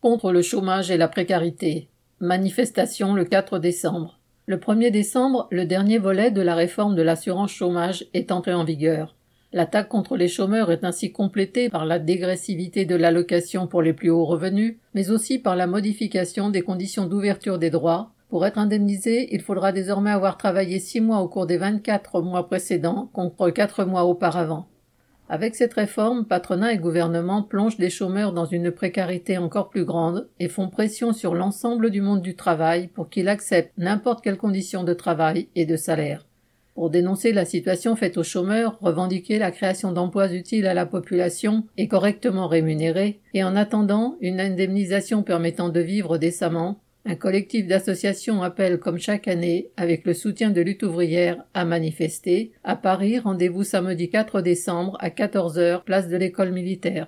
Contre le chômage et la précarité. Manifestation le 4 décembre. Le 1er décembre, le dernier volet de la réforme de l'assurance chômage est entré en vigueur. L'attaque contre les chômeurs est ainsi complétée par la dégressivité de l'allocation pour les plus hauts revenus, mais aussi par la modification des conditions d'ouverture des droits. Pour être indemnisé, il faudra désormais avoir travaillé six mois au cours des 24 mois précédents contre quatre mois auparavant. Avec cette réforme, patronat et gouvernement plongent les chômeurs dans une précarité encore plus grande et font pression sur l'ensemble du monde du travail pour qu'il accepte n'importe quelles conditions de travail et de salaire. Pour dénoncer la situation faite aux chômeurs, revendiquer la création d'emplois utiles à la population et correctement rémunérés, et en attendant une indemnisation permettant de vivre décemment, un collectif d'associations appelle, comme chaque année, avec le soutien de lutte ouvrière, à manifester. À Paris, rendez-vous samedi 4 décembre à 14h, place de l'école militaire.